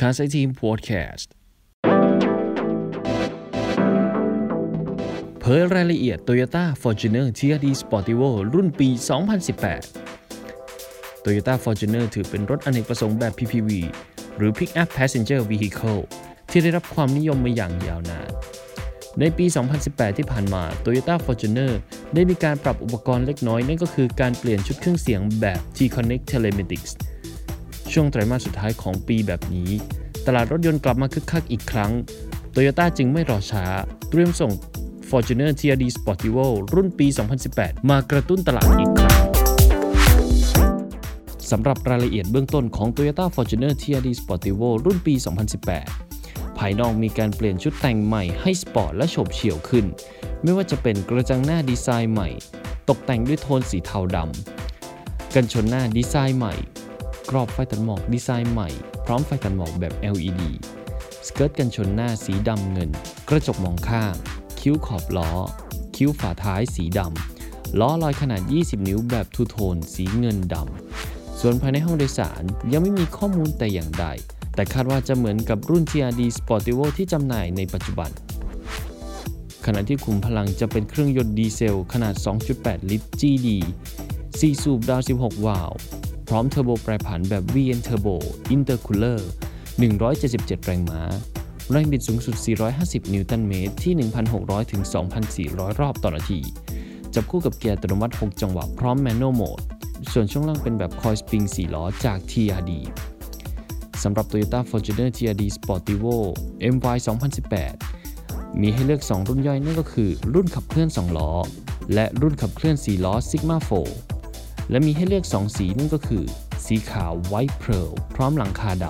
คา s ไ t ทีมพอดแคสต์เผยรายละเอียด Toyota Fortuner TRD Sportivo รุ่นปี 2018 Toyota Fortuner ถือเป็นรถอเนกประสงค์แบบ PPV หรือ Pick-up Passenger Vehicle ที่ได้รับความนิยมมาอย่างยาวนาน ในปี 2018 ที่ผ่านมา Toyota Fortuner ได้มีการปรับอุปกรณ์เล็กน้อย นั่นก็คือการเปลี่ยนชุดเครื่องเสียงแบบ T-Connect Telematics ช่วงไตรมาสสุดท้ายของปีแบบนี้ ตลาดรถยนต์กลับมาคึกคักอีกครั้ง Toyota จึงไม่รอช้า เตรียมส่ง Fortuner TRD Sportivo รุ่นปี 2018 มากระตุ้นตลาดอีกครั้งสำหรับรายละเอียดเบื้องต้นของ Toyota Fortuner TRD Sportivo รุ่นปี 2018 ภายนอกมีการเปลี่ยนชุดแต่งใหม่ให้สปอร์ตและโฉบเฉี่ยวขึ้น ไม่ว่าจะเป็นกระจังหน้าดีไซน์ใหม่ ตกแต่งด้วยโทนสีเทาดำกันชนหน้าดีไซน์ใหม่ กรอบไฟตัดหมอกดีไซน์ใหม่ พร้อมไฟตัดหมอกแบบ LED สเกิร์ตกันชนหน้าสีดำเงิน กระจกมองข้าง คิ้วขอบล้อ คิ้วฝาท้ายสีดำ ล้ออัลลอยขนาด 20 นิ้วแบบ two-tone สีเงินดำ ส่วนภายในห้องโดยสารยังไม่มีข้อมูลแต่อย่างใด แต่คาดว่าจะเหมือนกับรุ่น TRD Sportivo ที่จำหน่ายในปัจจุบัน ขณะที่ขุมพลังจะเป็นเครื่องยนต์ดีเซลขนาด 2.8 ลิตร GD 4 สูบดาว 16 วาล์ว พร้อมเทอร์โบแปรผันแบบ VN Turbo Intercooler 177 แรงม้า แรงบิดสูงสุด 450 นิวตันเมตรที่ 1,600 ถึง 2,400 รอบต่อนาที จับคู่กับเกียร์อัตโนมัติ 6 จังหวะพร้อม Manual Mode ส่วนช่วงล่างเป็นแบบ coil spring 4 ล้อจาก TRD สำหรับ Toyota Fortuner TRD Sportivo MY 2018 มีให้เลือก 2 รุ่นย่อยนั่นก็คือ รุ่นขับเคลื่อน 2 ล้อ และรุ่นขับเคลื่อน 4 ล้อ Sigma 4 และมีให้เลือก 2 สีนั่นก็คือ สีขาว White Pearl พร้อมหลังคาด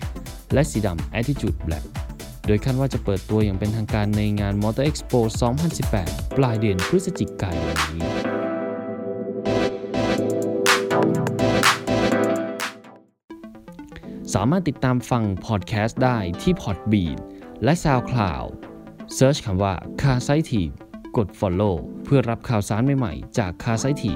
ำ และสีดำ Attitude Black โดยคาดว่าจะเปิดตัวอย่างเป็นทางการในงาน Motor Expo 2018 ปลายเดือนพฤศจิกายนนี้ สามารถติดตามฟังพอดแคสต์ได้ที่ Podbean และ SoundCloud Search คำว่า c a r s i t e กด Follow เพื่อรับข่าวสารใหม่ ๆ จาก c a r s i t e